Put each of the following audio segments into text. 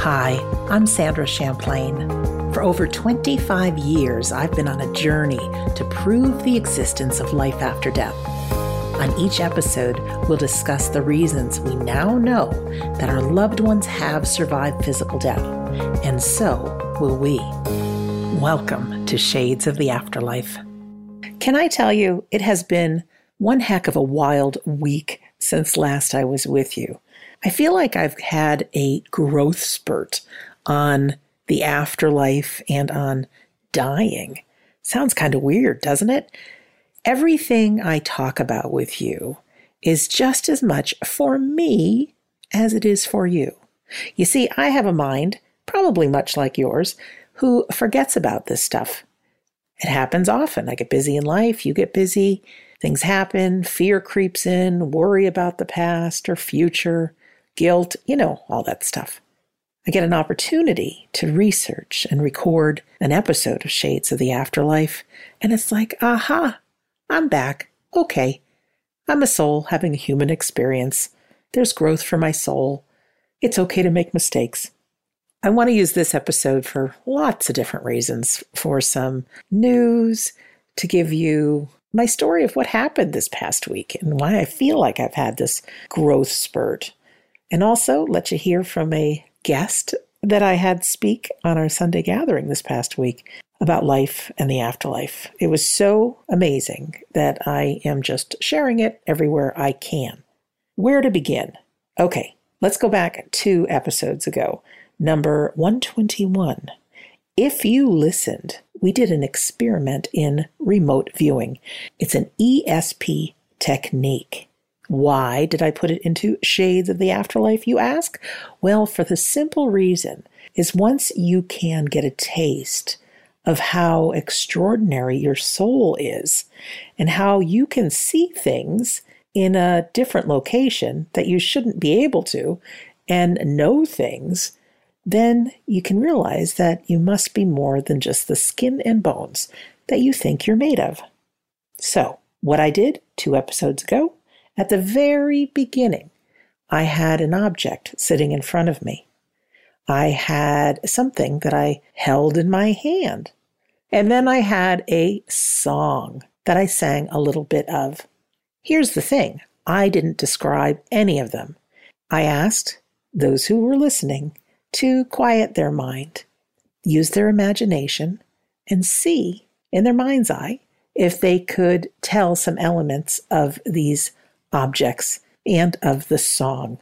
Hi, I'm Sandra Champlain. For over 25 years, I've been on a journey to prove the existence of life after death. On each episode, we'll discuss the reasons we now know that our loved ones have survived physical death, and so will we. Welcome to Shades of the Afterlife. Can I tell you, it has been one heck of a wild week since last I was with you. I feel like I've had a growth spurt on the afterlife and on dying. Sounds kind of weird, doesn't it? Everything I talk about with you is just as much for me as it is for you. You see, I have a mind, probably much like yours, who forgets about this stuff. It happens often. I get busy in life, you get busy, things happen, fear creeps in, worry about the past or future guilt, you know, all that stuff. I get an opportunity to research and record an episode of Shades of the Afterlife, and it's like, aha, I'm back. Okay. I'm a soul having a human experience. There's growth for my soul. It's okay to make mistakes. I want to use this episode for lots of different reasons for some news, to give you my story of what happened this past week and why I feel like I've had this growth spurt and also let you hear from a guest that I had speak on our Sunday gathering this past week about life and the afterlife. It was so amazing that I am just sharing it everywhere I can. Where to begin? Okay, let's go back two episodes ago, number 121. If you listened, we did an experiment in remote viewing. It's an ESP technique. Why did I put it into Shades of the Afterlife, you ask? Well, for the simple reason is once you can get a taste of how extraordinary your soul is and how you can see things in a different location that you shouldn't be able to and know things, then you can realize that you must be more than just the skin and bones that you think you're made of. So, what I did two episodes ago at the very beginning, I had an object sitting in front of me. I had something that I held in my hand. And then I had a song that I sang a little bit of. Here's the thing I didn't describe any of them. I asked those who were listening to quiet their mind, use their imagination, and see in their mind's eye if they could tell some elements of these objects and of the song.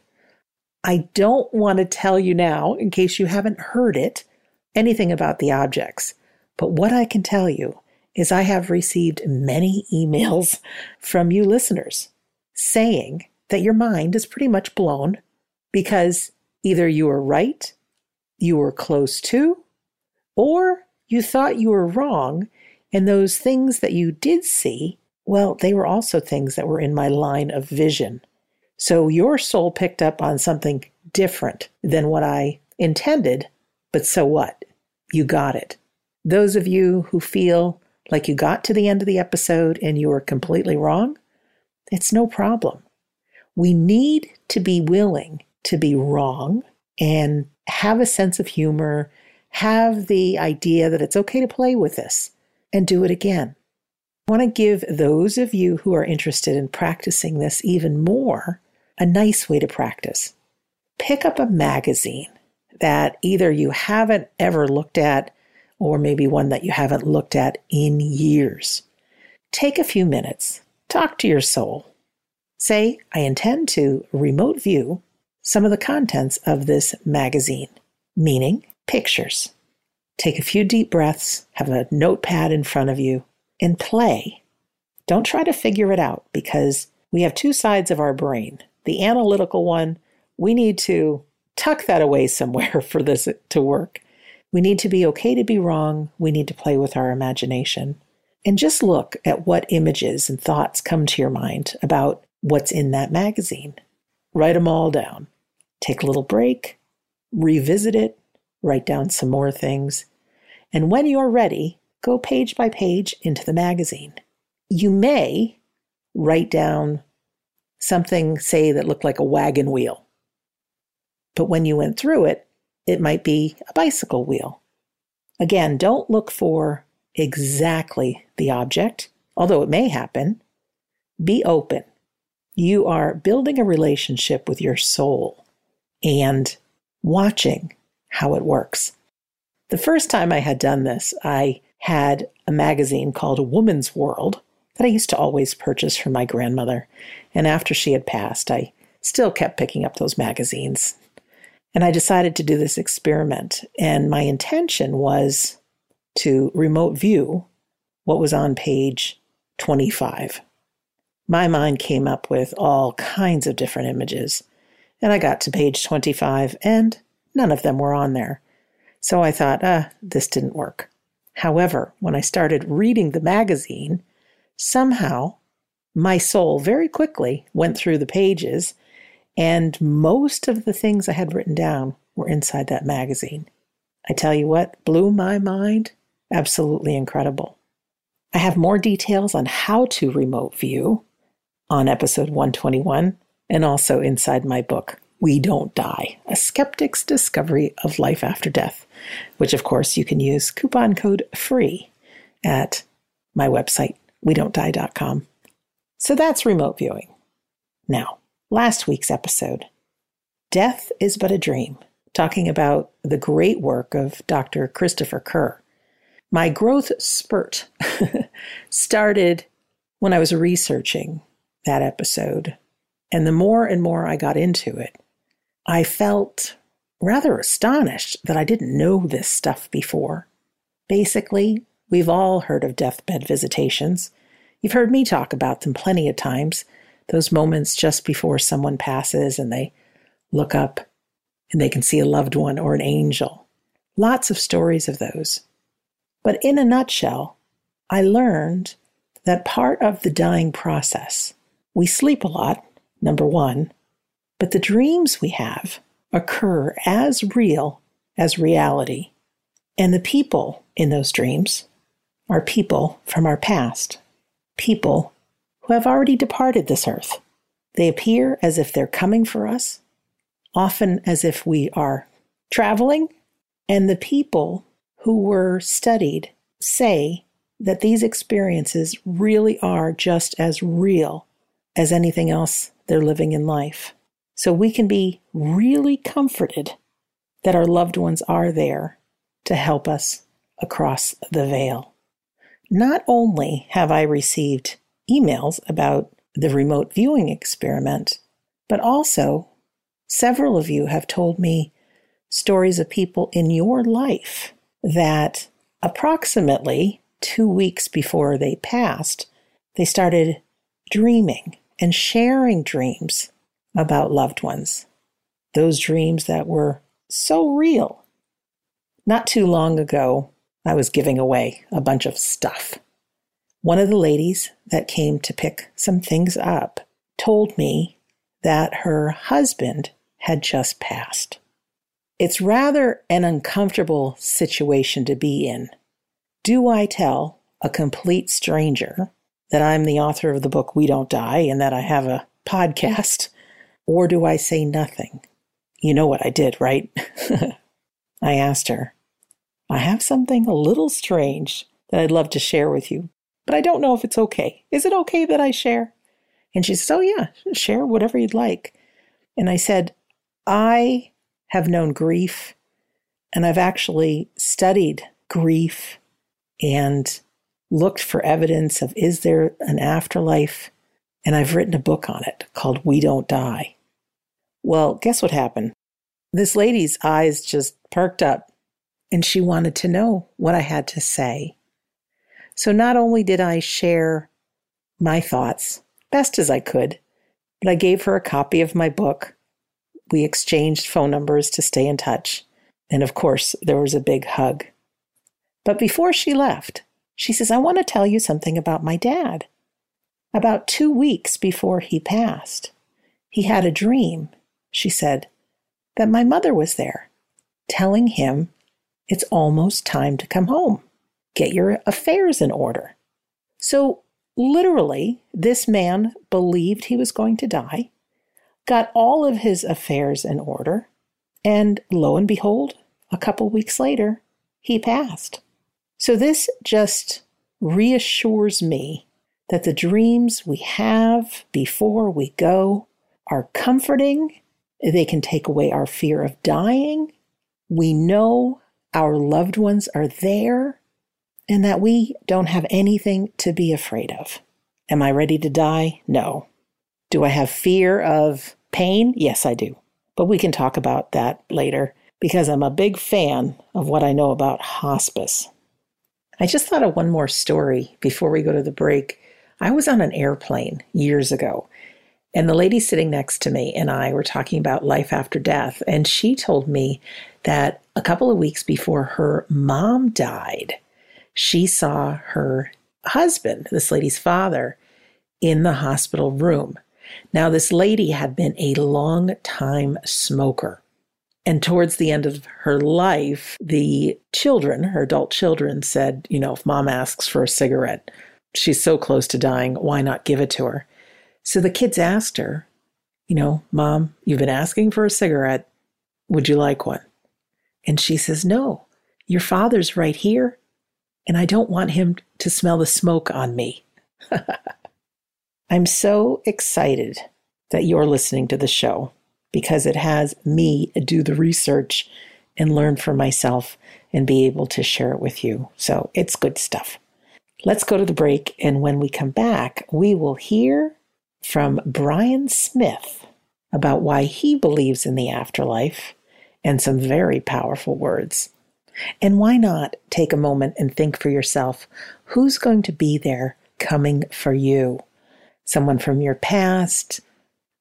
I don't want to tell you now, in case you haven't heard it, anything about the objects. But what I can tell you is I have received many emails from you listeners saying that your mind is pretty much blown because either you were right, you were close to, or you thought you were wrong, and those things that you did see well, they were also things that were in my line of vision. So your soul picked up on something different than what I intended, but so what? You got it. Those of you who feel like you got to the end of the episode and you were completely wrong, It's no problem. We need to be willing to be wrong and have a sense of humor, have the idea that it's okay to play with this and do it again. I want to give those of you who are interested in practicing this even more a nice way to practice. Pick up a magazine that either you haven't ever looked at or maybe one that you haven't looked at in years. Take a few minutes, talk to your soul. Say, I intend to remote view some of the contents of this magazine, meaning pictures. Take a few deep breaths, have a notepad in front of you, and play. Don't try to figure it out because we have two sides of our brain. The analytical one, we need to tuck that away somewhere for this to work. We need to be okay to be wrong. We need to play with our imagination. And just look at what images and thoughts come to your mind about what's in that magazine. Write them all down. Take a little break, revisit it, write down some more things. And when you're ready, go page by page into the magazine. You may write down something, say, that looked like a wagon wheel. But when you went through it, it might be a bicycle wheel. Again, don't look for exactly the object, although it may happen. Be open. You are building a relationship with your soul and watching how it works. The first time I had done this, I had a magazine called Woman's World that I used to always purchase for my grandmother. And after she had passed, I still kept picking up those magazines. And I decided to do this experiment. And my intention was to remote view what was on page 25. My mind came up with all kinds of different images. And I got to page 25, and none of them were on there. So I thought, ah, this didn't work. However, when I started reading the magazine, somehow my soul very quickly went through the pages, and most of the things I had written down were inside that magazine. I tell you what, blew my mind. Absolutely incredible. I have more details on how to remote view on episode 121 and also inside my book, We Don't Die A Skeptic's Discovery of Life After Death, which, of course, you can use coupon code FREE at my website, we don't die.com. So that's remote viewing. Now, last week's episode Death is But a Dream, talking about the great work of Dr. Christopher Kerr. My growth spurt started when I was researching that episode and the more and more I got into it, I felt rather astonished that I didn't know this stuff before. Basically, we've all heard of deathbed visitations. You've heard me talk about them plenty of times, those moments just before someone passes and they look up and they can see a loved one or an angel. Lots of stories of those. But in a nutshell, I learned that part of the dying process, we sleep a lot, number one, but the dreams we have occur as real as reality. And the people in those dreams are people from our past, people who have already departed this earth. They appear as if they're coming for us, often as if we are traveling, and the people who were studied say that these experiences really are just as real as anything else they're living in life. So we can be really comforted that our loved ones are there to help us across the veil. Not only have I received emails about the remote viewing experiment, but also several of you have told me stories of people in your life that approximately two weeks before they passed, they started dreaming and sharing dreams about loved ones. Those dreams that were so real. Not too long ago, I was giving away a bunch of stuff. One of the ladies that came to pick some things up told me that her husband had just passed. It's rather an uncomfortable situation to be in. Do I tell a complete stranger that I'm the author of the book We Don't Die and that I have a podcast? Or do I say nothing? You know what I did, right? I asked her, I have something a little strange that I'd love to share with you, but I don't know if it's okay. Is it okay that I share? And she said, Oh, yeah, share whatever you'd like. And I said, I have known grief and I've actually studied grief and looked for evidence of is there an afterlife? And I've written a book on it called We Don't Die. Well, guess what happened? This lady's eyes just perked up and she wanted to know what I had to say. So not only did I share my thoughts best as I could, but I gave her a copy of my book. We exchanged phone numbers to stay in touch. And of course, there was a big hug. But before she left, she says, I want to tell you something about my dad. About two weeks before he passed, he had a dream, she said, that my mother was there, telling him it's almost time to come home. Get your affairs in order. So, literally, this man believed he was going to die, got all of his affairs in order, and lo and behold, a couple weeks later, he passed. So, this just reassures me that the dreams we have before we go are comforting. They can take away our fear of dying. We know our loved ones are there and that we don't have anything to be afraid of. Am I ready to die? No. Do I have fear of pain? Yes, I do. But we can talk about that later because I'm a big fan of what I know about hospice. I just thought of one more story before we go to the break. I was on an airplane years ago, and the lady sitting next to me and I were talking about life after death. And she told me that a couple of weeks before her mom died, she saw her husband, this lady's father, in the hospital room. Now, this lady had been a long time smoker. And towards the end of her life, the children, her adult children, said, you know, if mom asks for a cigarette, she's so close to dying, why not give it to her? So the kids asked her, you know, Mom, you've been asking for a cigarette. Would you like one? And she says, No, your father's right here, and I don't want him to smell the smoke on me. I'm so excited that you're listening to the show because it has me do the research and learn for myself and be able to share it with you. So it's good stuff. Let's go to the break. And when we come back, we will hear from Brian Smith about why he believes in the afterlife and some very powerful words. And why not take a moment and think for yourself who's going to be there coming for you? Someone from your past,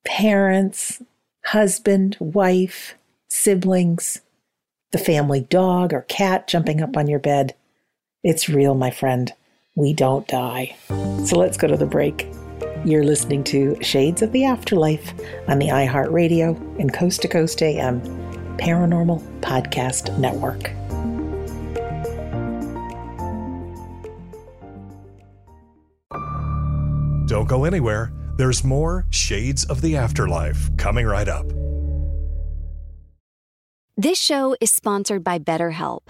parents, husband, wife, siblings, the family dog or cat jumping up on your bed. It's real, my friend. We don't die. So let's go to the break. You're listening to Shades of the Afterlife on the iHeartRadio and Coast to Coast AM Paranormal Podcast Network. Don't go anywhere. There's more Shades of the Afterlife coming right up. This show is sponsored by BetterHelp.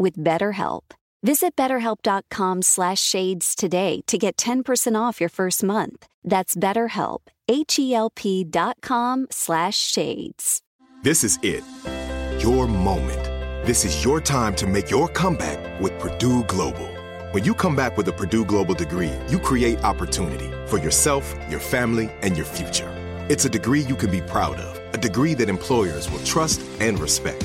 with BetterHelp. Visit betterhelp.com slash shades today to get 10% off your first month. That's betterhelp, H-E-L-P dot slash shades. This is it. Your moment. This is your time to make your comeback with Purdue Global. When you come back with a Purdue Global degree, you create opportunity for yourself, your family, and your future. It's a degree you can be proud of, a degree that employers will trust and respect.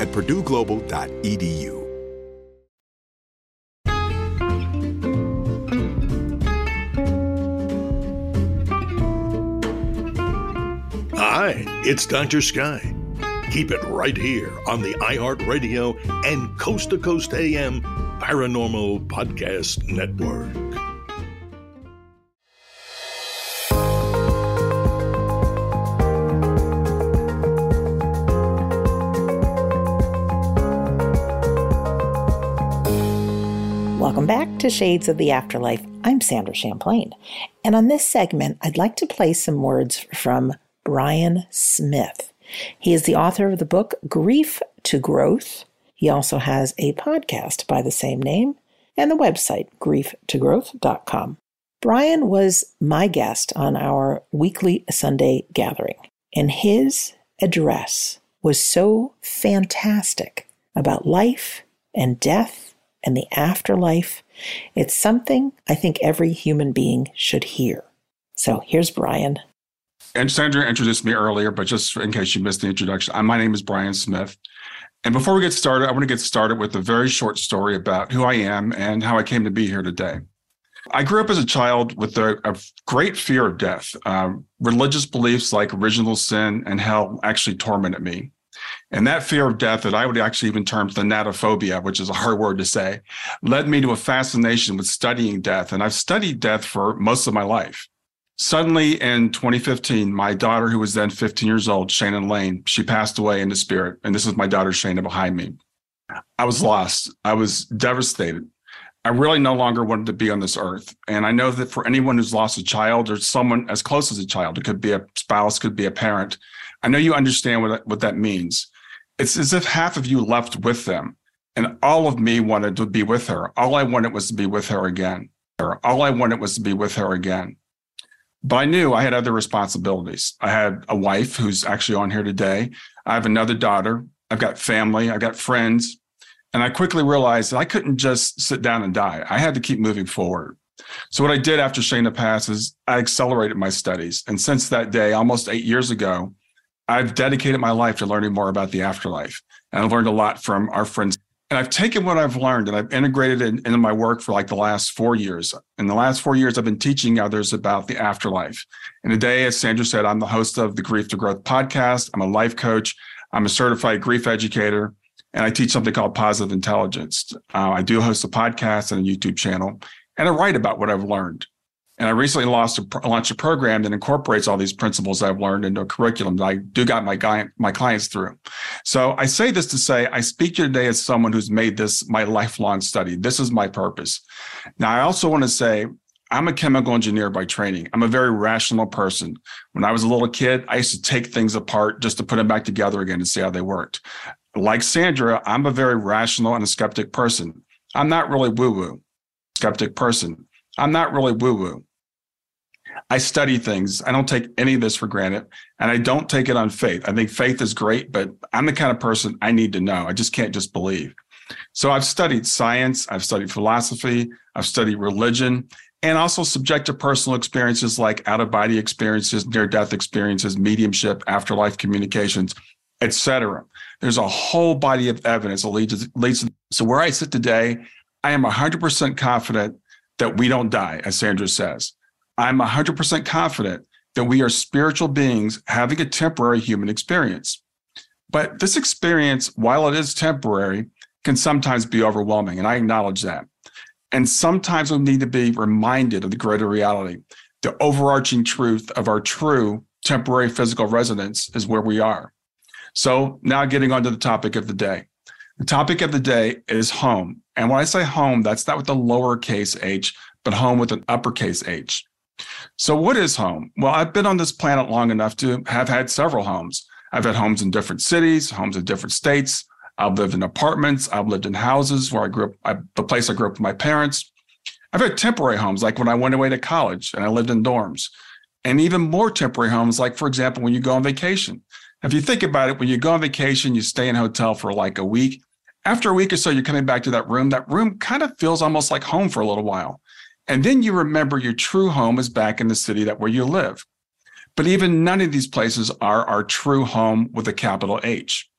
at purdueglobal.edu. Hi, it's Dr. Sky. Keep it right here on the iHeartRadio and Coast to Coast AM Paranormal Podcast Network. To Shades of the Afterlife. I'm Sandra Champlain. And on this segment, I'd like to play some words from Brian Smith. He is the author of the book Grief to Growth. He also has a podcast by the same name and the website grieftogrowth.com. Brian was my guest on our weekly Sunday gathering, and his address was so fantastic about life and death and the afterlife. It's something I think every human being should hear. So here's Brian. And Sandra introduced me earlier, but just in case you missed the introduction, my name is Brian Smith. And before we get started, I want to get started with a very short story about who I am and how I came to be here today. I grew up as a child with a, a great fear of death. Uh, religious beliefs like original sin and hell actually tormented me. And that fear of death, that I would actually even term thanatophobia, which is a hard word to say, led me to a fascination with studying death. And I've studied death for most of my life. Suddenly in 2015, my daughter, who was then 15 years old, Shannon Lane, she passed away in the spirit. And this is my daughter, Shannon, behind me. I was lost. I was devastated. I really no longer wanted to be on this earth. And I know that for anyone who's lost a child or someone as close as a child, it could be a spouse, could be a parent, I know you understand what, what that means. It's as if half of you left with them, and all of me wanted to be with her. All I wanted was to be with her again. All I wanted was to be with her again. But I knew I had other responsibilities. I had a wife who's actually on here today. I have another daughter. I've got family. I've got friends. And I quickly realized that I couldn't just sit down and die. I had to keep moving forward. So what I did after Shana passed is I accelerated my studies. And since that day, almost eight years ago, I've dedicated my life to learning more about the afterlife. And I've learned a lot from our friends. And I've taken what I've learned and I've integrated it into my work for like the last four years. In the last four years, I've been teaching others about the afterlife. And today, as Sandra said, I'm the host of the Grief to Growth podcast. I'm a life coach. I'm a certified grief educator, and I teach something called positive intelligence. Uh, I do host a podcast and a YouTube channel, and I write about what I've learned. And I recently launched a, launched a program that incorporates all these principles I've learned into a curriculum that I do got my guy, my clients through. So I say this to say I speak to you today as someone who's made this my lifelong study. This is my purpose. Now I also want to say I'm a chemical engineer by training. I'm a very rational person. When I was a little kid, I used to take things apart just to put them back together again and see how they worked. Like Sandra, I'm a very rational and a skeptic person. I'm not really woo woo, skeptic person. I'm not really woo woo. I study things. I don't take any of this for granted and I don't take it on faith. I think faith is great, but I'm the kind of person I need to know. I just can't just believe. So I've studied science, I've studied philosophy, I've studied religion, and also subjective personal experiences like out of body experiences, near death experiences, mediumship, afterlife communications, etc. There's a whole body of evidence that leads, leads to, so where I sit today, I am 100% confident that we don't die, as Sandra says. I'm 100% confident that we are spiritual beings having a temporary human experience. But this experience, while it is temporary, can sometimes be overwhelming. And I acknowledge that. And sometimes we need to be reminded of the greater reality. The overarching truth of our true temporary physical residence is where we are. So now getting on to the topic of the day. The topic of the day is home. And when I say home, that's not with the lowercase h, but home with an uppercase H. So, what is home? Well, I've been on this planet long enough to have had several homes. I've had homes in different cities, homes in different states. I've lived in apartments. I've lived in houses where I grew up, I, the place I grew up with my parents. I've had temporary homes, like when I went away to college and I lived in dorms, and even more temporary homes, like, for example, when you go on vacation. If you think about it, when you go on vacation, you stay in a hotel for like a week. After a week or so, you're coming back to that room. That room kind of feels almost like home for a little while. And then you remember your true home is back in the city that where you live. But even none of these places are our true home with a capital H.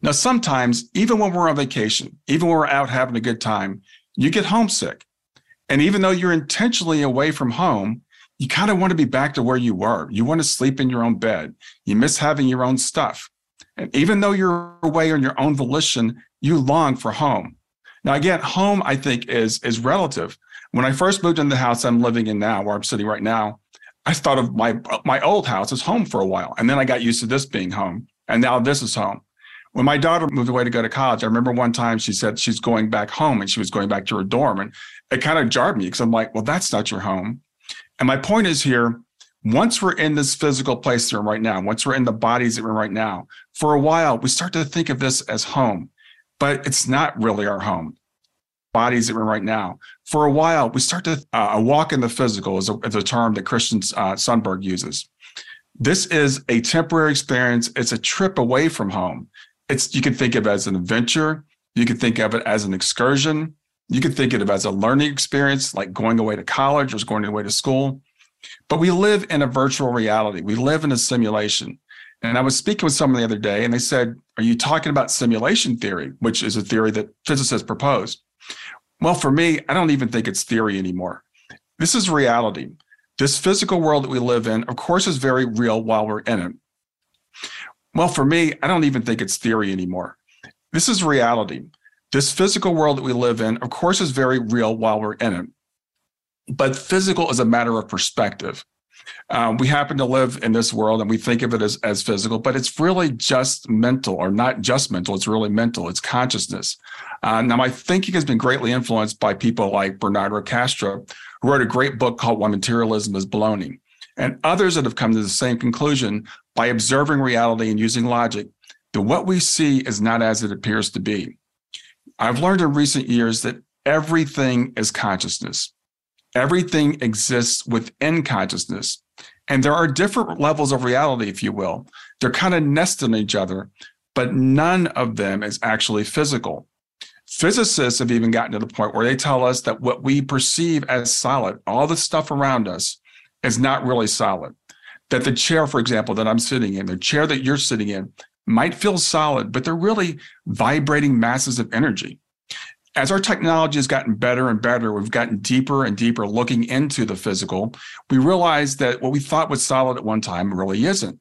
Now, sometimes, even when we're on vacation, even when we're out having a good time, you get homesick. And even though you're intentionally away from home, you kind of want to be back to where you were. You want to sleep in your own bed. You miss having your own stuff. And even though you're away on your own volition, you long for home. Now, again, home, I think, is, is relative. When I first moved into the house I'm living in now, where I'm sitting right now, I thought of my my old house as home for a while. And then I got used to this being home. And now this is home. When my daughter moved away to go to college, I remember one time she said she's going back home and she was going back to her dorm. And it kind of jarred me because I'm like, well, that's not your home. And my point is here, once we're in this physical place we're in right now, once we're in the bodies that we're in right now, for a while, we start to think of this as home, but it's not really our home bodies that we're in right now. For a while, we start to uh, walk in the physical is a, is a term that Christian uh, Sundberg uses. This is a temporary experience. It's a trip away from home. It's you can think of it as an adventure. You can think of it as an excursion. You can think of it as a learning experience, like going away to college or going away to school. But we live in a virtual reality. We live in a simulation. And I was speaking with someone the other day, and they said, Are you talking about simulation theory, which is a theory that physicists propose? Well, for me, I don't even think it's theory anymore. This is reality. This physical world that we live in, of course, is very real while we're in it. Well, for me, I don't even think it's theory anymore. This is reality. This physical world that we live in, of course, is very real while we're in it. But physical is a matter of perspective. Um, we happen to live in this world and we think of it as, as physical, but it's really just mental or not just mental. It's really mental. It's consciousness. Uh, now, my thinking has been greatly influenced by people like Bernardo Kastrup, who wrote a great book called Why Materialism is Baloney, and others that have come to the same conclusion by observing reality and using logic that what we see is not as it appears to be. I've learned in recent years that everything is consciousness. Everything exists within consciousness. And there are different levels of reality, if you will. They're kind of nested in each other, but none of them is actually physical. Physicists have even gotten to the point where they tell us that what we perceive as solid, all the stuff around us, is not really solid. That the chair, for example, that I'm sitting in, the chair that you're sitting in, might feel solid, but they're really vibrating masses of energy. As our technology has gotten better and better, we've gotten deeper and deeper looking into the physical. We realize that what we thought was solid at one time really isn't.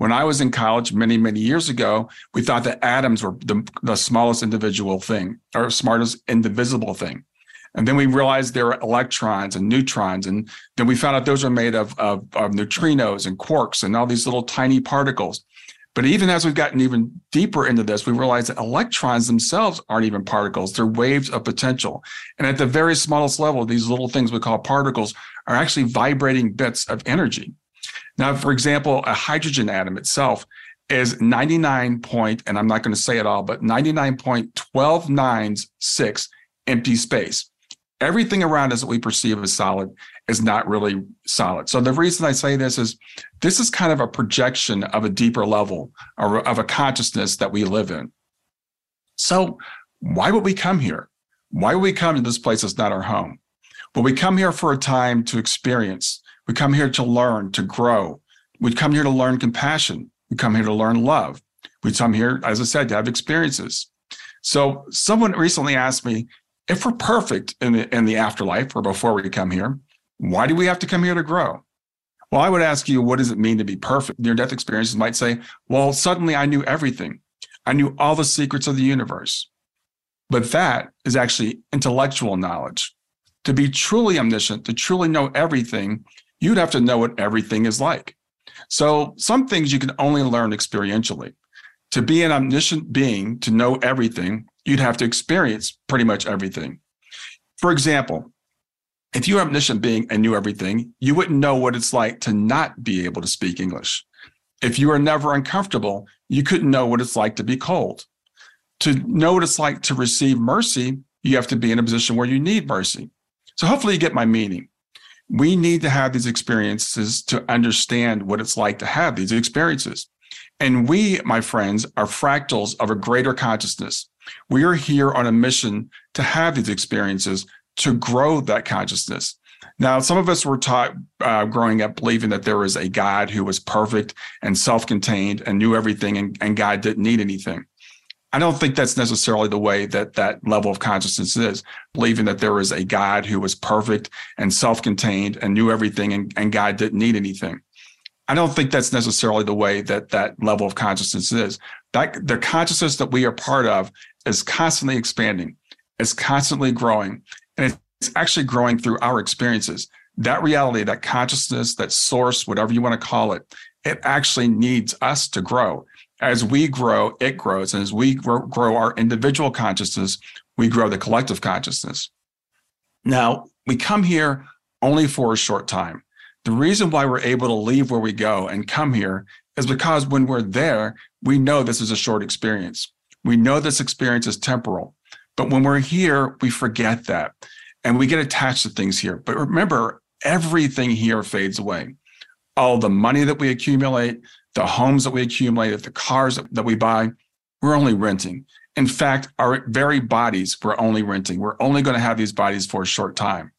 When I was in college many, many years ago, we thought that atoms were the, the smallest individual thing or smartest indivisible thing. And then we realized there were electrons and neutrons. And then we found out those are made of, of, of neutrinos and quarks and all these little tiny particles. But even as we've gotten even deeper into this, we realize that electrons themselves aren't even particles. They're waves of potential. And at the very smallest level, these little things we call particles are actually vibrating bits of energy. Now, for example, a hydrogen atom itself is 99 point, and I'm not going to say it all, but 99.129 empty space. Everything around us that we perceive as solid is not really solid. So the reason I say this is this is kind of a projection of a deeper level or of a consciousness that we live in. So why would we come here? Why would we come to this place that's not our home? Well, we come here for a time to experience, we come here to learn, to grow. We come here to learn compassion. We come here to learn love. We come here, as I said, to have experiences. So someone recently asked me, if we're perfect in the, in the afterlife or before we come here, why do we have to come here to grow? Well, I would ask you, what does it mean to be perfect? Near death experiences might say, well, suddenly I knew everything. I knew all the secrets of the universe. But that is actually intellectual knowledge. To be truly omniscient, to truly know everything, you'd have to know what everything is like. So some things you can only learn experientially. To be an omniscient being, to know everything, you'd have to experience pretty much everything. For example, if you're an omniscient being and knew everything, you wouldn't know what it's like to not be able to speak English. If you are never uncomfortable, you couldn't know what it's like to be cold. To know what it's like to receive mercy, you have to be in a position where you need mercy. So hopefully you get my meaning we need to have these experiences to understand what it's like to have these experiences. And we, my friends, are fractals of a greater consciousness. We are here on a mission to have these experiences to grow that consciousness. Now, some of us were taught uh, growing up believing that there was a God who was perfect and self contained and knew everything, and, and God didn't need anything. I don't think that's necessarily the way that that level of consciousness is, believing that there is a God who was perfect and self contained and knew everything and, and God didn't need anything. I don't think that's necessarily the way that that level of consciousness is. That the consciousness that we are part of is constantly expanding, is constantly growing, and it's actually growing through our experiences. That reality, that consciousness, that source, whatever you want to call it, it actually needs us to grow as we grow, it grows. And as we grow, grow our individual consciousness, we grow the collective consciousness. Now, we come here only for a short time. The reason why we're able to leave where we go and come here is because when we're there, we know this is a short experience. We know this experience is temporal. But when we're here, we forget that and we get attached to things here. But remember, everything here fades away. All the money that we accumulate, the homes that we accumulated, the cars that we buy, we're only renting. In fact, our very bodies, we're only renting. We're only going to have these bodies for a short time.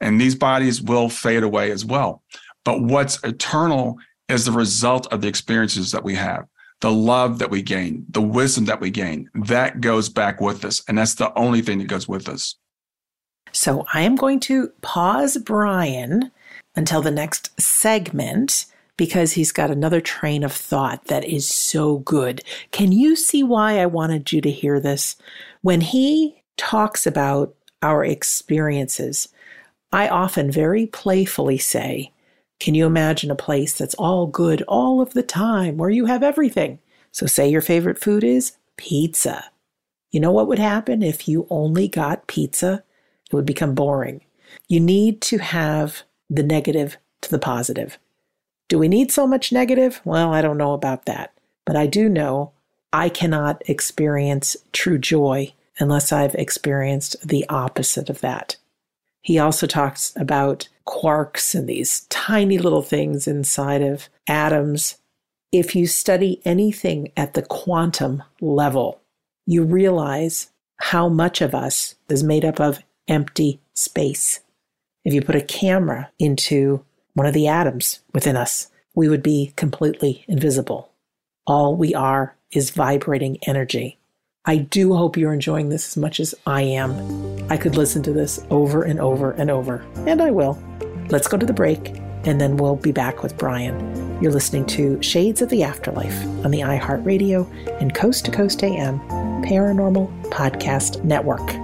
And these bodies will fade away as well. But what's eternal is the result of the experiences that we have, the love that we gain, the wisdom that we gain. That goes back with us. And that's the only thing that goes with us. So I am going to pause Brian until the next segment because he's got another train of thought that is so good. Can you see why I wanted you to hear this? When he talks about our experiences, I often very playfully say, Can you imagine a place that's all good all of the time where you have everything? So, say your favorite food is pizza. You know what would happen if you only got pizza? It would become boring. You need to have the negative to the positive. Do we need so much negative? Well, I don't know about that. But I do know I cannot experience true joy unless I've experienced the opposite of that. He also talks about quarks and these tiny little things inside of atoms. If you study anything at the quantum level, you realize how much of us is made up of empty space. If you put a camera into one of the atoms within us, we would be completely invisible. All we are is vibrating energy. I do hope you're enjoying this as much as I am. I could listen to this over and over and over, and I will. Let's go to the break, and then we'll be back with Brian. You're listening to Shades of the Afterlife on the iHeartRadio and Coast to Coast AM Paranormal Podcast Network.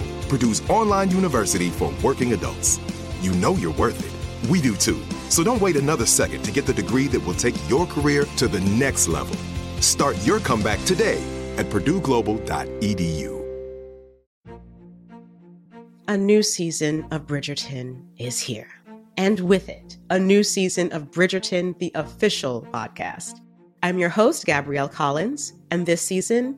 Purdue's online university for working adults. You know you're worth it. We do too. So don't wait another second to get the degree that will take your career to the next level. Start your comeback today at purdueglobal.edu. A new season of Bridgerton is here. And with it, a new season of Bridgerton, the official podcast. I'm your host, Gabrielle Collins, and this season,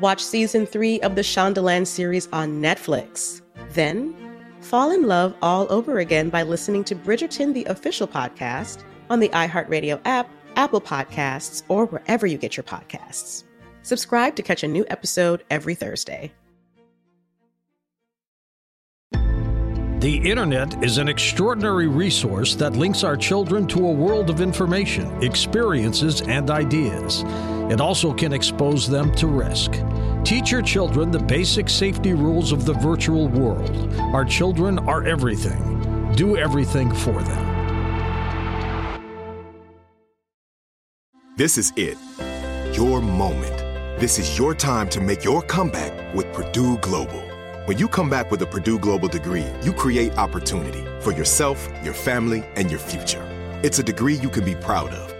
Watch season three of the Shondaland series on Netflix. Then, fall in love all over again by listening to Bridgerton, the official podcast, on the iHeartRadio app Apple Podcasts, or wherever you get your podcasts. Subscribe to catch a new episode every Thursday. The internet is an extraordinary resource that links our children to a world of information, experiences, and ideas. It also can expose them to risk. Teach your children the basic safety rules of the virtual world. Our children are everything. Do everything for them. This is it. Your moment. This is your time to make your comeback with Purdue Global. When you come back with a Purdue Global degree, you create opportunity for yourself, your family, and your future. It's a degree you can be proud of,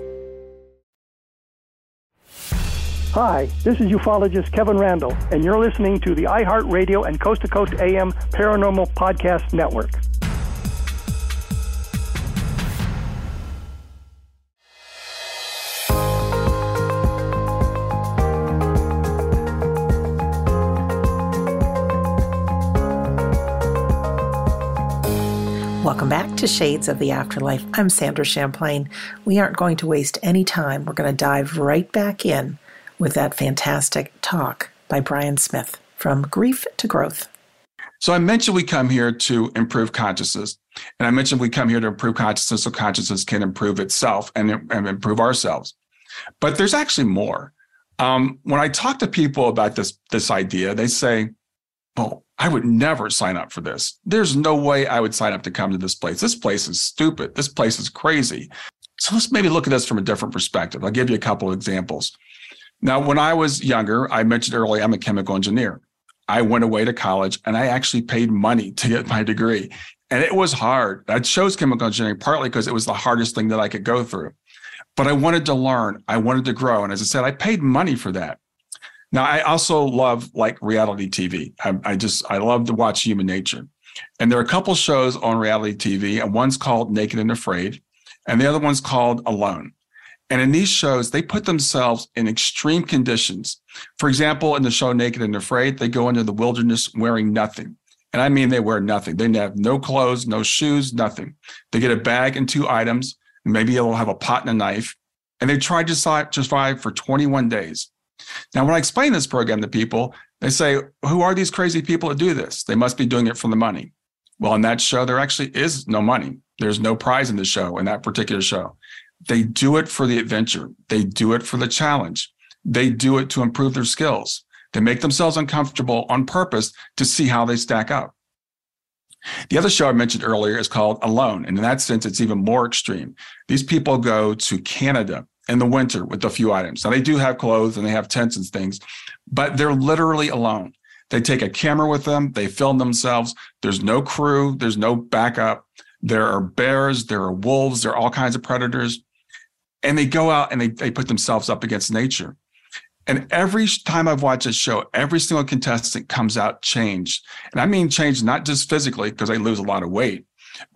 Hi, this is ufologist Kevin Randle, and you're listening to the iHeartRadio and Coast to Coast AM Paranormal Podcast Network. Welcome back to Shades of the Afterlife. I'm Sandra Champlain. We aren't going to waste any time. We're going to dive right back in with that fantastic talk by Brian Smith from Grief to Growth. So I mentioned we come here to improve consciousness. And I mentioned we come here to improve consciousness so consciousness can improve itself and, and improve ourselves. But there's actually more. Um, when I talk to people about this, this idea, they say, well, I would never sign up for this. There's no way I would sign up to come to this place. This place is stupid. This place is crazy. So let's maybe look at this from a different perspective. I'll give you a couple of examples. Now, when I was younger, I mentioned earlier, I'm a chemical engineer. I went away to college and I actually paid money to get my degree. And it was hard. I chose chemical engineering partly because it was the hardest thing that I could go through. But I wanted to learn, I wanted to grow. And as I said, I paid money for that. Now, I also love like reality TV. I, I just, I love to watch human nature. And there are a couple shows on reality TV, and one's called Naked and Afraid, and the other one's called Alone. And in these shows, they put themselves in extreme conditions. For example, in the show Naked and Afraid, they go into the wilderness wearing nothing. And I mean, they wear nothing. They have no clothes, no shoes, nothing. They get a bag and two items. Maybe they'll have a pot and a knife. And they try to survive for 21 days. Now, when I explain this program to people, they say, Who are these crazy people that do this? They must be doing it for the money. Well, in that show, there actually is no money. There's no prize in the show, in that particular show. They do it for the adventure. They do it for the challenge. They do it to improve their skills. They make themselves uncomfortable on purpose to see how they stack up. The other show I mentioned earlier is called Alone. And in that sense, it's even more extreme. These people go to Canada in the winter with a few items. Now, they do have clothes and they have tents and things, but they're literally alone. They take a camera with them, they film themselves. There's no crew, there's no backup. There are bears, there are wolves, there are all kinds of predators and they go out and they, they put themselves up against nature. And every time I've watched this show, every single contestant comes out changed. And I mean changed not just physically, because they lose a lot of weight,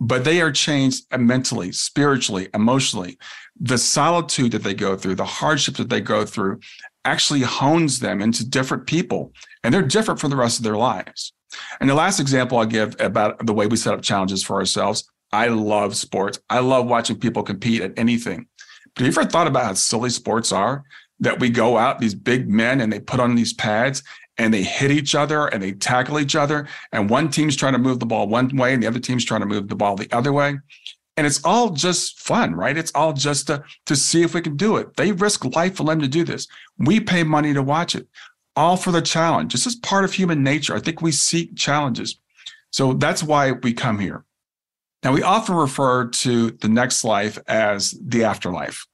but they are changed uh, mentally, spiritually, emotionally. The solitude that they go through, the hardship that they go through actually hones them into different people. And they're different for the rest of their lives. And the last example I'll give about the way we set up challenges for ourselves I love sports. I love watching people compete at anything. Have you ever thought about how silly sports are? That we go out, these big men, and they put on these pads and they hit each other and they tackle each other. And one team's trying to move the ball one way and the other team's trying to move the ball the other way. And it's all just fun, right? It's all just to, to see if we can do it. They risk life for them to do this. We pay money to watch it, all for the challenge. This is part of human nature. I think we seek challenges. So that's why we come here. Now, we often refer to the next life as the afterlife.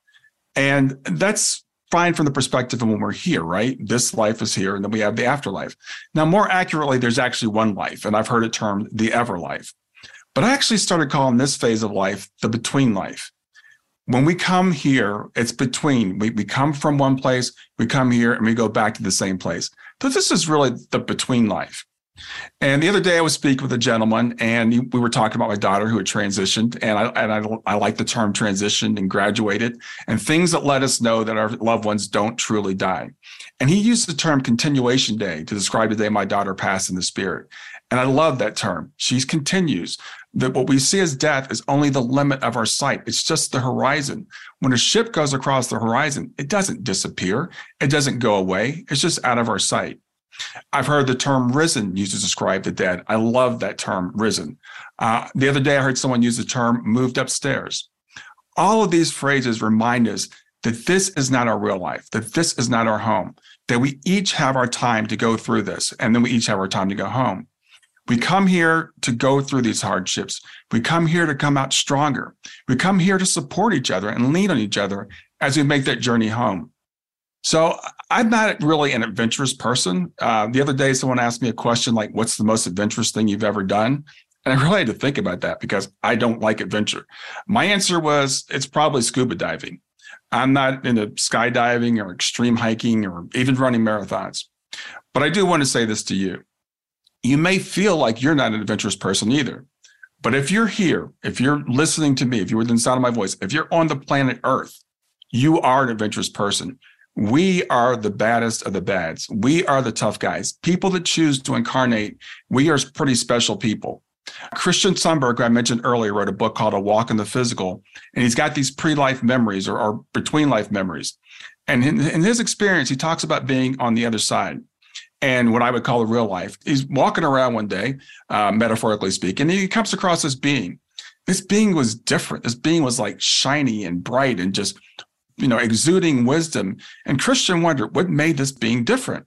And that's fine from the perspective of when we're here, right? This life is here, and then we have the afterlife. Now, more accurately, there's actually one life, and I've heard it termed the ever life. But I actually started calling this phase of life the between life. When we come here, it's between. We, we come from one place, we come here, and we go back to the same place. So this is really the between life. And the other day, I was speaking with a gentleman, and we were talking about my daughter who had transitioned, and I and I, I like the term transitioned and graduated, and things that let us know that our loved ones don't truly die. And he used the term continuation day to describe the day my daughter passed in the spirit. And I love that term. She continues. That what we see as death is only the limit of our sight. It's just the horizon. When a ship goes across the horizon, it doesn't disappear. It doesn't go away. It's just out of our sight. I've heard the term risen used to describe the dead. I love that term, risen. Uh, the other day, I heard someone use the term moved upstairs. All of these phrases remind us that this is not our real life, that this is not our home, that we each have our time to go through this, and then we each have our time to go home. We come here to go through these hardships. We come here to come out stronger. We come here to support each other and lean on each other as we make that journey home. So I'm not really an adventurous person. Uh, the other day, someone asked me a question like, "What's the most adventurous thing you've ever done?" And I really had to think about that because I don't like adventure. My answer was, "It's probably scuba diving." I'm not into skydiving or extreme hiking or even running marathons. But I do want to say this to you. You may feel like you're not an adventurous person either. But if you're here, if you're listening to me, if you're within sound of my voice, if you're on the planet Earth, you are an adventurous person. We are the baddest of the bads. We are the tough guys. People that choose to incarnate, we are pretty special people. Christian Sundberg, who I mentioned earlier, wrote a book called A Walk in the Physical, and he's got these pre life memories or, or between life memories. And in, in his experience, he talks about being on the other side and what I would call the real life. He's walking around one day, uh, metaphorically speaking, and he comes across this being. This being was different. This being was like shiny and bright and just you know, exuding wisdom. And Christian wondered what made this being different.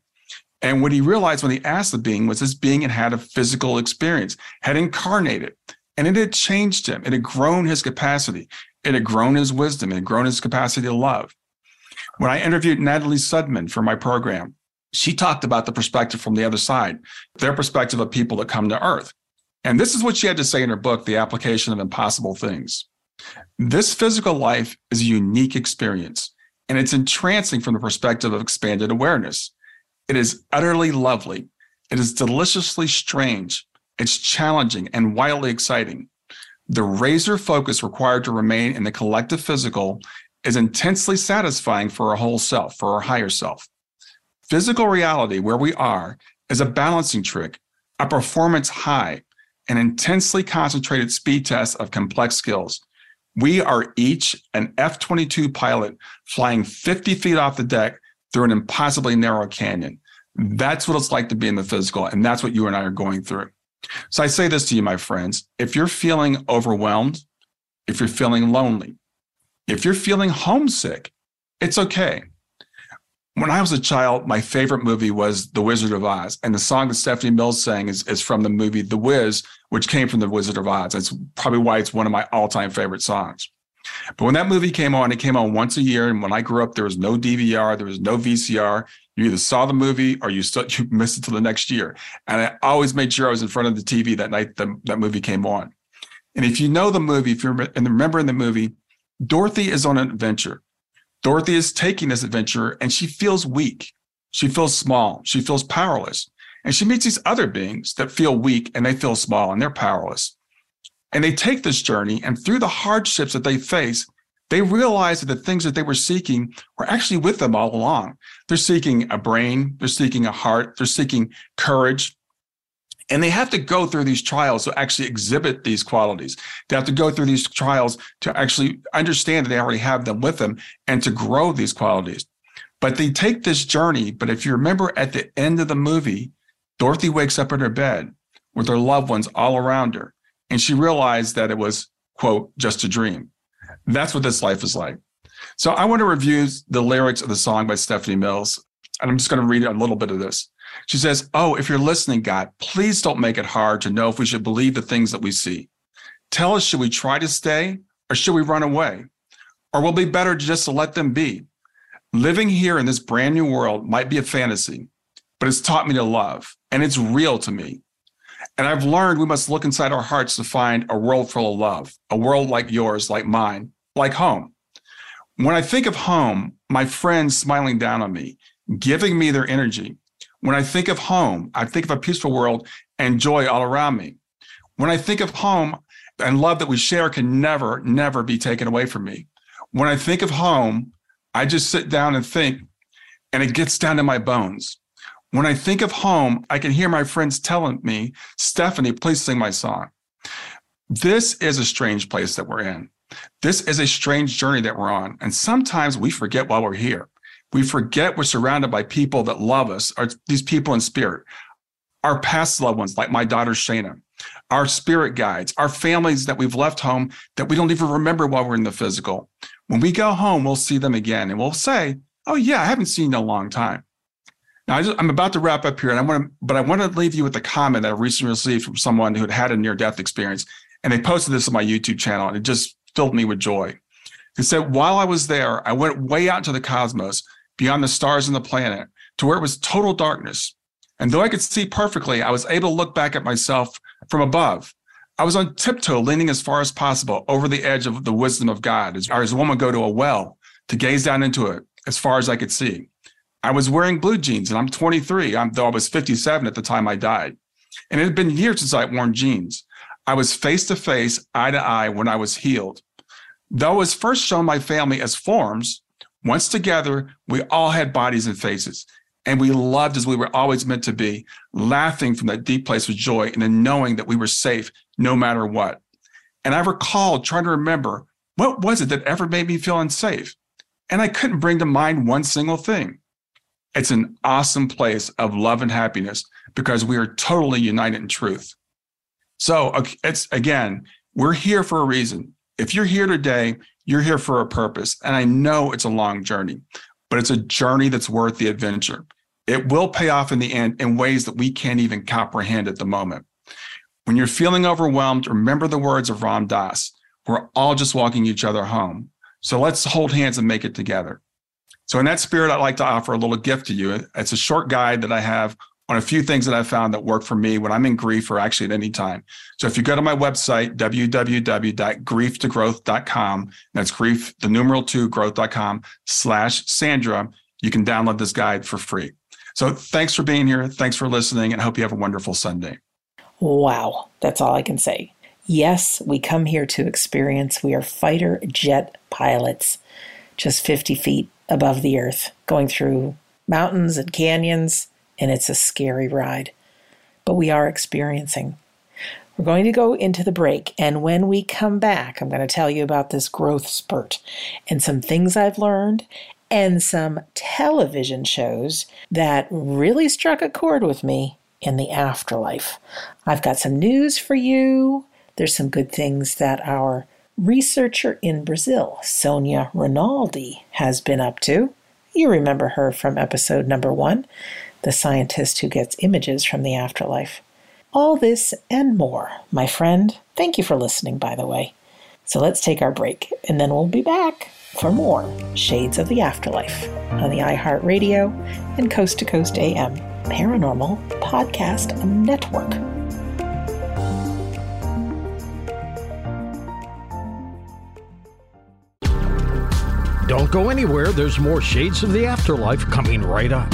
And what he realized when he asked the being was this being had had a physical experience, had incarnated, and it had changed him. It had grown his capacity. It had grown his wisdom. It had grown his capacity to love. When I interviewed Natalie Sudman for my program, she talked about the perspective from the other side, their perspective of people that come to Earth. And this is what she had to say in her book, The Application of Impossible Things. This physical life is a unique experience, and it's entrancing from the perspective of expanded awareness. It is utterly lovely. It is deliciously strange. It's challenging and wildly exciting. The razor focus required to remain in the collective physical is intensely satisfying for our whole self, for our higher self. Physical reality, where we are, is a balancing trick, a performance high, an intensely concentrated speed test of complex skills. We are each an F 22 pilot flying 50 feet off the deck through an impossibly narrow canyon. That's what it's like to be in the physical. And that's what you and I are going through. So I say this to you, my friends if you're feeling overwhelmed, if you're feeling lonely, if you're feeling homesick, it's okay. When I was a child, my favorite movie was The Wizard of Oz. And the song that Stephanie Mills sang is, is from the movie The Wiz, which came from The Wizard of Oz. That's probably why it's one of my all time favorite songs. But when that movie came on, it came on once a year. And when I grew up, there was no DVR, there was no VCR. You either saw the movie or you, still, you missed it till the next year. And I always made sure I was in front of the TV that night the, that movie came on. And if you know the movie, if you remember in the movie, Dorothy is on an adventure. Dorothy is taking this adventure and she feels weak. She feels small. She feels powerless. And she meets these other beings that feel weak and they feel small and they're powerless. And they take this journey, and through the hardships that they face, they realize that the things that they were seeking were actually with them all along. They're seeking a brain, they're seeking a heart, they're seeking courage. And they have to go through these trials to actually exhibit these qualities. They have to go through these trials to actually understand that they already have them with them and to grow these qualities. But they take this journey. But if you remember at the end of the movie, Dorothy wakes up in her bed with her loved ones all around her. And she realized that it was, quote, just a dream. That's what this life is like. So I want to review the lyrics of the song by Stephanie Mills. And I'm just going to read a little bit of this. She says, Oh, if you're listening, God, please don't make it hard to know if we should believe the things that we see. Tell us, should we try to stay or should we run away? Or will it be better just to let them be? Living here in this brand new world might be a fantasy, but it's taught me to love and it's real to me. And I've learned we must look inside our hearts to find a world full of love, a world like yours, like mine, like home. When I think of home, my friends smiling down on me, giving me their energy. When I think of home, I think of a peaceful world and joy all around me. When I think of home and love that we share can never, never be taken away from me. When I think of home, I just sit down and think, and it gets down to my bones. When I think of home, I can hear my friends telling me, Stephanie, please sing my song. This is a strange place that we're in. This is a strange journey that we're on. And sometimes we forget while we're here. We forget we're surrounded by people that love us, or these people in spirit, our past loved ones, like my daughter Shayna, our spirit guides, our families that we've left home that we don't even remember while we're in the physical. When we go home, we'll see them again and we'll say, Oh, yeah, I haven't seen you in a long time. Now, I am about to wrap up here, and I want to, but I want to leave you with a comment that I recently received from someone who had had a near-death experience, and they posted this on my YouTube channel, and it just filled me with joy. It said, "While I was there, I went way out into the cosmos, beyond the stars and the planet, to where it was total darkness. And though I could see perfectly, I was able to look back at myself from above. I was on tiptoe, leaning as far as possible over the edge of the wisdom of God, as, as a woman go to a well to gaze down into it as far as I could see." I was wearing blue jeans and I'm 23, I'm, though I was 57 at the time I died. And it had been years since I'd worn jeans. I was face to face, eye to eye when I was healed. Though I was first shown my family as forms, once together, we all had bodies and faces. And we loved as we were always meant to be, laughing from that deep place of joy and then knowing that we were safe no matter what. And I recalled trying to remember what was it that ever made me feel unsafe? And I couldn't bring to mind one single thing. It's an awesome place of love and happiness because we are totally united in truth. So it's again, we're here for a reason. If you're here today, you're here for a purpose. And I know it's a long journey, but it's a journey that's worth the adventure. it will pay off in the end in ways that we can't even comprehend at the moment. When you're feeling overwhelmed, remember the words of Ram Dass. We're all just walking each other home. So let's hold hands and make it together. So, in that spirit, I'd like to offer a little gift to you. It's a short guide that I have on a few things that I found that work for me when I'm in grief or actually at any time. So, if you go to my website, www.grieftogrowth.com, that's grief, the numeral two, growth.com slash Sandra, you can download this guide for free. So, thanks for being here. Thanks for listening, and hope you have a wonderful Sunday. Wow, that's all I can say. Yes, we come here to experience. We are fighter jet pilots, just 50 feet above the earth, going through mountains and canyons, and it's a scary ride. But we are experiencing. We're going to go into the break, and when we come back, I'm going to tell you about this growth spurt and some things I've learned and some television shows that really struck a chord with me in the afterlife. I've got some news for you. There's some good things that our researcher in Brazil, Sonia Rinaldi, has been up to. You remember her from episode number one, the scientist who gets images from the afterlife. All this and more, my friend. Thank you for listening, by the way. So let's take our break, and then we'll be back for more Shades of the Afterlife on the iHeartRadio and Coast to Coast AM Paranormal Podcast Network. Don't go anywhere. There's more Shades of the Afterlife coming right up.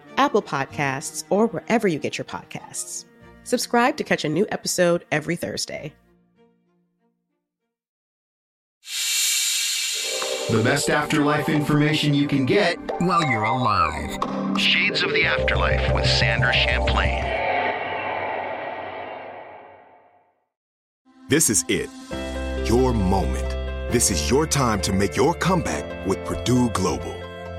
Apple Podcasts, or wherever you get your podcasts. Subscribe to catch a new episode every Thursday. The best afterlife information you can get while you're alive. Shades of the Afterlife with Sandra Champlain. This is it. Your moment. This is your time to make your comeback with Purdue Global.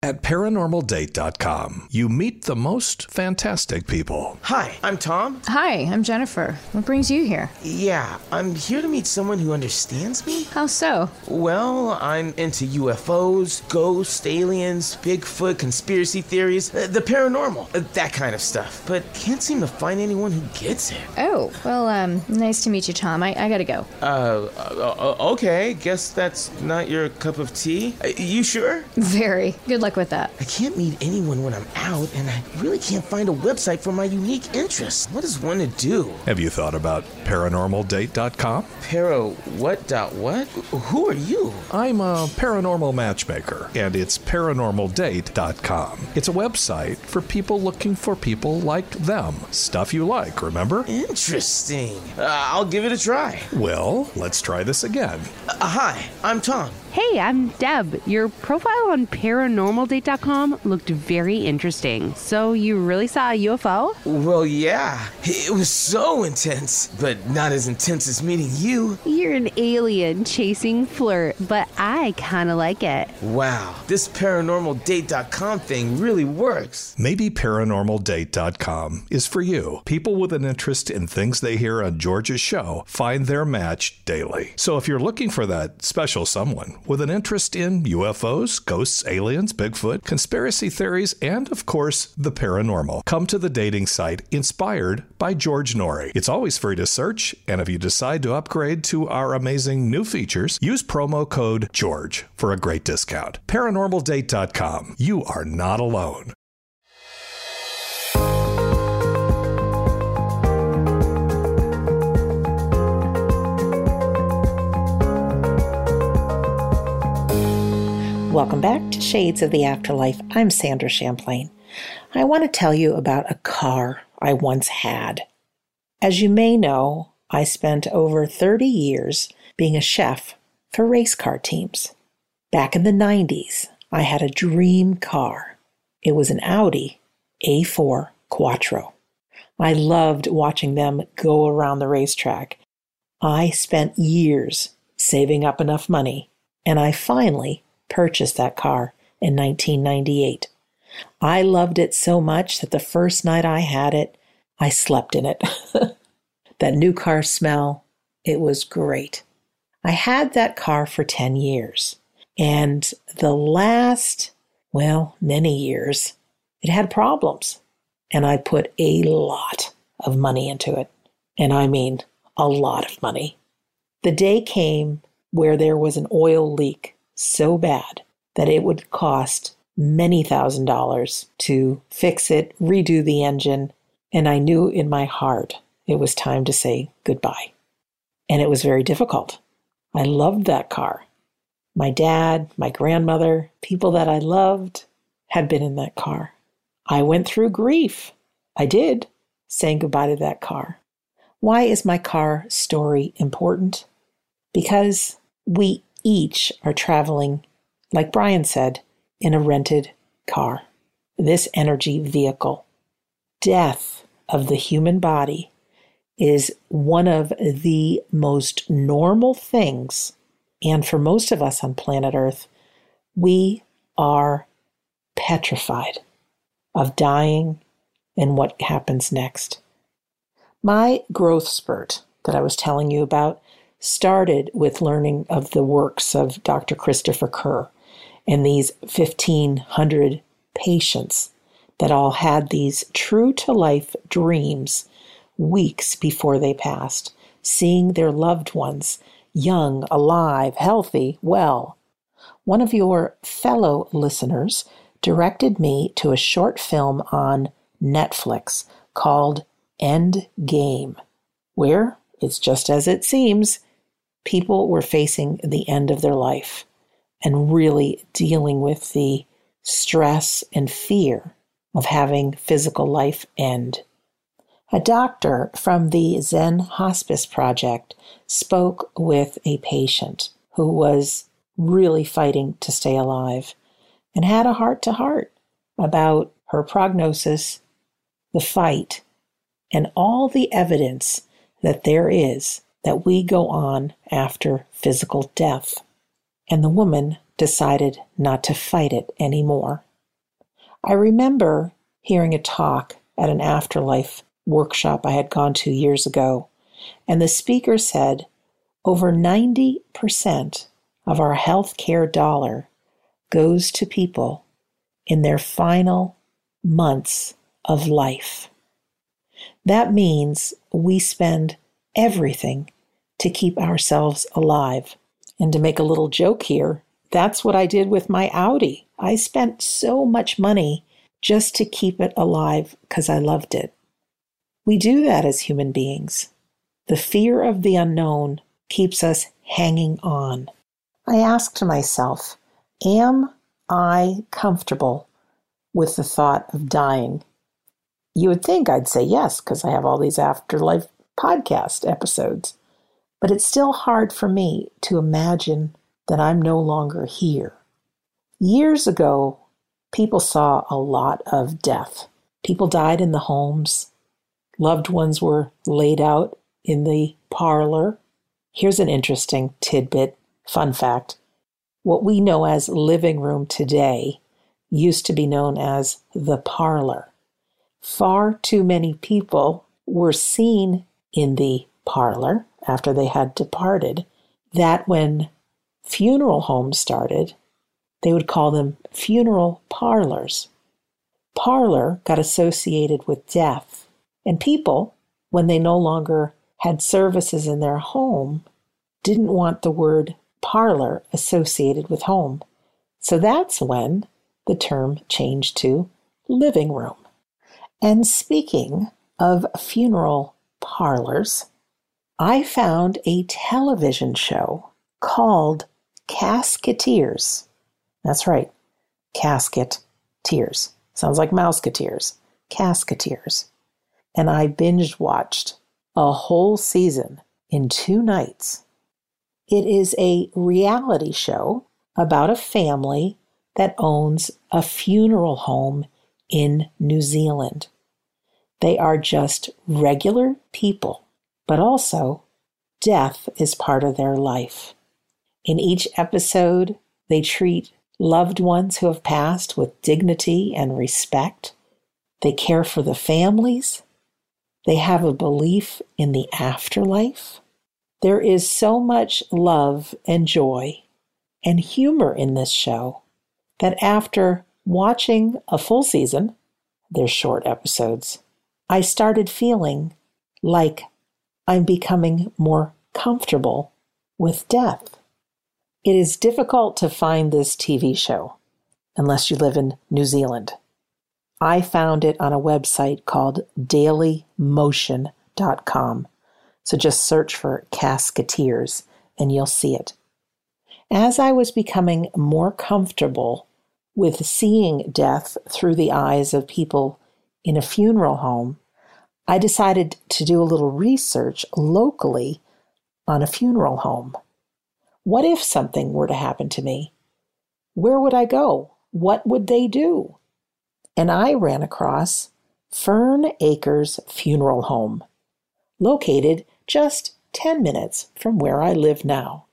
At paranormaldate.com, you meet the most fantastic people. Hi, I'm Tom. Hi, I'm Jennifer. What brings you here? Yeah, I'm here to meet someone who understands me. How so? Well, I'm into UFOs, ghosts, aliens, Bigfoot, conspiracy theories, uh, the paranormal, uh, that kind of stuff. But can't seem to find anyone who gets it. Oh, well, um, nice to meet you, Tom. I, I gotta go. Uh, uh, okay. Guess that's not your cup of tea. Uh, you sure? Very. Good luck with that. I can't meet anyone when I'm out, and I really can't find a website for my unique interests. What does one to do? Have you thought about paranormaldate.com? Para what dot what? Who are you? I'm a paranormal matchmaker, and it's paranormaldate.com. It's a website for people looking for people like them. Stuff you like, remember? Interesting. Uh, I'll give it a try. Well, let's try this again. Uh, hi, I'm Tom. Hey, I'm Deb. Your profile on paranormaldate.com looked very interesting. So, you really saw a UFO? Well, yeah. It was so intense, but not as intense as meeting you. You're an alien chasing flirt, but I kind of like it. Wow, this paranormaldate.com thing really works. Maybe paranormaldate.com is for you. People with an interest in things they hear on George's show find their match daily. So if you're looking for that special someone, with an interest in UFOs, ghosts, aliens, Bigfoot, conspiracy theories, and of course, the paranormal. Come to the dating site inspired by George Noory. It's always free to search, and if you decide to upgrade to our amazing new features, use promo code GEORGE for a great discount. ParanormalDate.com. You are not alone. Welcome back to Shades of the Afterlife. I'm Sandra Champlain. I want to tell you about a car I once had. As you may know, I spent over 30 years being a chef for race car teams. Back in the 90s, I had a dream car. It was an Audi A4 Quattro. I loved watching them go around the racetrack. I spent years saving up enough money, and I finally purchased that car in 1998. I loved it so much that the first night I had it, I slept in it. that new car smell, it was great. I had that car for 10 years. And the last, well, many years, it had problems. And I put a lot of money into it. And I mean a lot of money. The day came where there was an oil leak so bad that it would cost many thousand dollars to fix it, redo the engine, and I knew in my heart it was time to say goodbye. And it was very difficult. I loved that car. My dad, my grandmother, people that I loved had been in that car. I went through grief. I did, saying goodbye to that car. Why is my car story important? Because we each are traveling, like Brian said, in a rented car, this energy vehicle. Death of the human body is one of the most normal things. And for most of us on planet Earth, we are petrified of dying and what happens next. My growth spurt that I was telling you about started with learning of the works of Dr. Christopher Kerr and these 1,500 patients that all had these true to life dreams weeks before they passed, seeing their loved ones young, alive, healthy, well. One of your fellow listeners directed me to a short film on Netflix called End Game, where it's just as it seems people were facing the end of their life and really dealing with the stress and fear of having physical life end. A doctor from the Zen Hospice Project spoke with a patient who was really fighting to stay alive and had a heart to heart about her prognosis, the fight, and all the evidence that there is that we go on after physical death. And the woman decided not to fight it anymore. I remember hearing a talk at an afterlife workshop I had gone to years ago, and the speaker said over 90% of our health care dollar goes to people in their final months of life. That means we spend everything to keep ourselves alive. And to make a little joke here, that's what I did with my Audi. I spent so much money just to keep it alive because I loved it. We do that as human beings. The fear of the unknown keeps us hanging on. I asked myself, am I comfortable with the thought of dying? You would think I'd say yes, because I have all these afterlife podcast episodes. But it's still hard for me to imagine that I'm no longer here. Years ago, people saw a lot of death. People died in the homes. Loved ones were laid out in the parlor. Here's an interesting tidbit, fun fact. What we know as living room today used to be known as the parlor. Far too many people were seen in the parlor after they had departed that when funeral homes started, they would call them funeral parlors. Parlor got associated with death, and people, when they no longer had services in their home, didn't want the word parlor associated with home. So that's when the term changed to living room. And speaking of funeral parlors, I found a television show called Casketeers. That's right, Casket Tears. Sounds like Mouseketeers. Casketeers. And I binge watched a whole season in two nights. It is a reality show about a family that owns a funeral home in New Zealand. They are just regular people but also death is part of their life. In each episode, they treat loved ones who have passed with dignity and respect. They care for the families. They have a belief in the afterlife. There is so much love and joy and humor in this show that after watching a full season, they're short episodes, I started feeling like I'm becoming more comfortable with death. It is difficult to find this TV show unless you live in New Zealand. I found it on a website called dailymotion.com. So just search for Casketeers and you'll see it. As I was becoming more comfortable with seeing death through the eyes of people in a funeral home, I decided to do a little research locally on a funeral home. What if something were to happen to me? Where would I go? What would they do? And I ran across Fern Acres Funeral Home, located just 10 minutes from where I live now.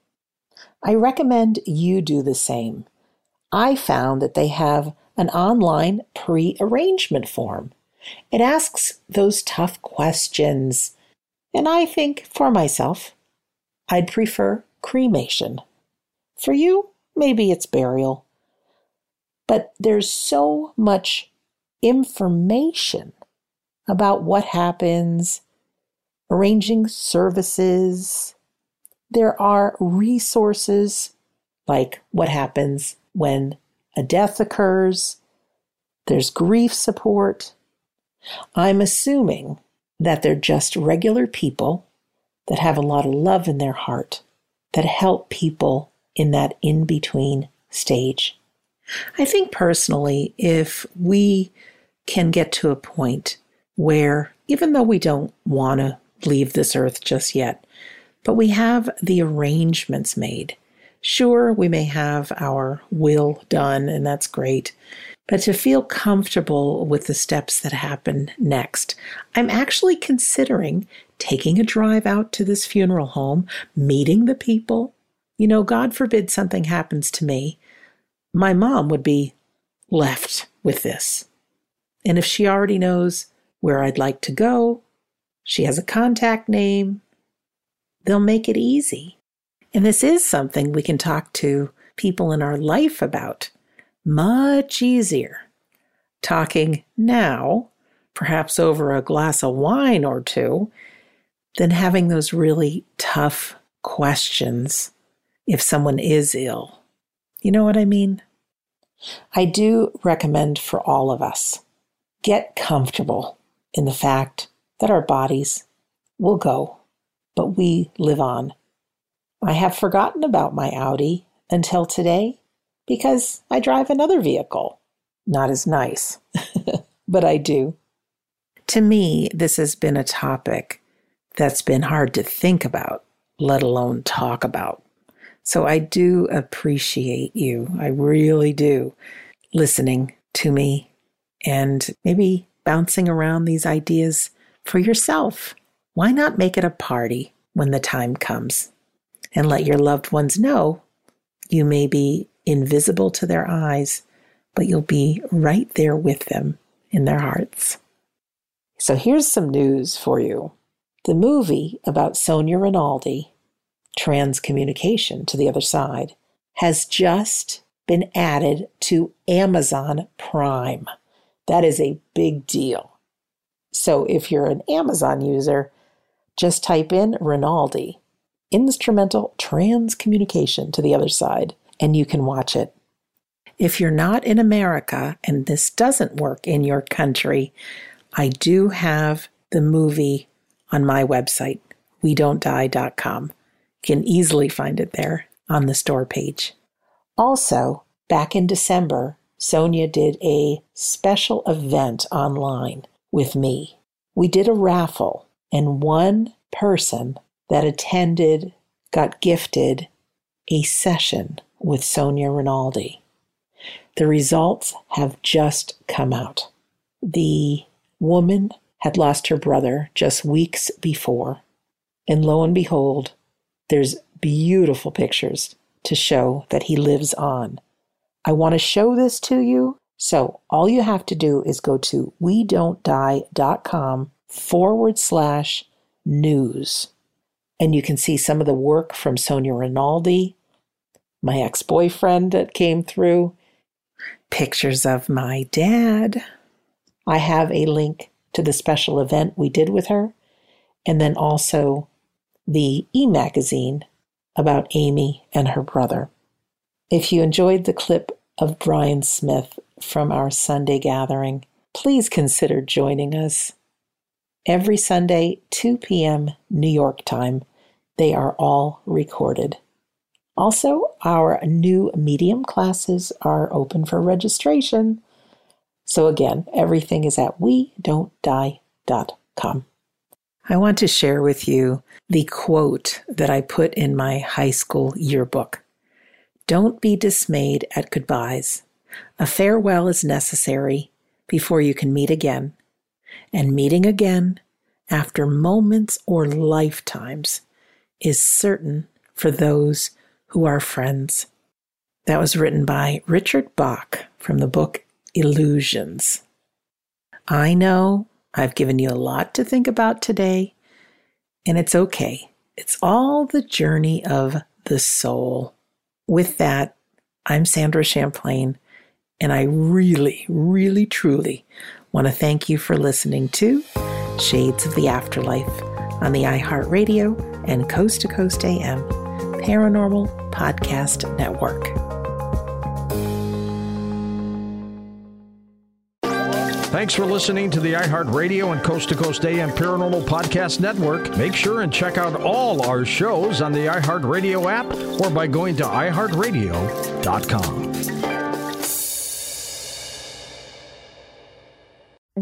I recommend you do the same. I found that they have an online pre arrangement form it asks those tough questions. And I think for myself, I'd prefer cremation. For you, maybe it's burial. But there's so much information about what happens, arranging services. There are resources like what happens when a death occurs. There's grief support. I'm assuming that they're just regular people that have a lot of love in their heart that help people in that in between stage. I think personally, if we can get to a point where, even though we don't want to leave this earth just yet, but we have the arrangements made, Sure, we may have our will done, and that's great, but to feel comfortable with the steps that happen next, I'm actually considering taking a drive out to this funeral home, meeting the people. You know, God forbid something happens to me. My mom would be left with this. And if she already knows where I'd like to go, she has a contact name, they'll make it easy. And this is something we can talk to people in our life about much easier. Talking now, perhaps over a glass of wine or two, than having those really tough questions if someone is ill. You know what I mean? I do recommend for all of us get comfortable in the fact that our bodies will go, but we live on. I have forgotten about my Audi until today because I drive another vehicle. Not as nice, but I do. To me, this has been a topic that's been hard to think about, let alone talk about. So I do appreciate you. I really do listening to me and maybe bouncing around these ideas for yourself. Why not make it a party when the time comes and let your loved ones know you may be invisible to their eyes, but you'll be right there with them in their hearts. So here's some news for you. The movie about Sonia Rinaldi, Transcommunication to the Other Side, has just been added to Amazon Prime. That is a big deal. So if you're an Amazon user, just type in Rinaldi, instrumental transcommunication to the other side, and you can watch it. If you're not in America and this doesn't work in your country, I do have the movie on my website, we don't die.com. You can easily find it there on the store page. Also, back in December, Sonia did a special event online with me. We did a raffle, and one person that attended got gifted a session with Sonia Rinaldi. The results have just come out. The woman had lost her brother just weeks before, and lo and behold, there's beautiful pictures to show that he lives on. I want to show this to you. So all you have to do is go to we don't die.com forward slash news. And you can see some of the work from Sonia Rinaldi, my ex boyfriend that came through, pictures of my dad. I have a link to the special event we did with her, and then also the e magazine about Amy and her brother. If you enjoyed the clip of Brian Smith from our Sunday gathering, please consider joining us. Every Sunday, 2 p.m. New York time, they are all recorded. Also, our new medium classes are open for registration. So, again, everything is at we. I want to share with you the quote that I put in my high school yearbook. Don't be dismayed at goodbyes. A farewell is necessary before you can meet again. And meeting again after moments or lifetimes is certain for those who are friends. That was written by Richard Bach from the book Illusions. I know I've given you a lot to think about today, and it's okay. It's all the journey of the soul. With that, I'm Sandra Champlain, and I really, really, truly want to thank you for listening to Shades of the Afterlife on the iHeartRadio and Coast to Coast AM Paranormal Podcast Network. Thanks for listening to the iHeartRadio and Coast to Coast AM Paranormal Podcast Network. Make sure and check out all our shows on the iHeartRadio app or by going to iHeartRadio.com.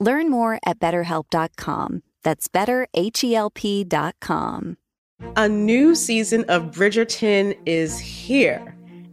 Learn more at betterhelp.com. That's betterhelp.com. A new season of Bridgerton is here.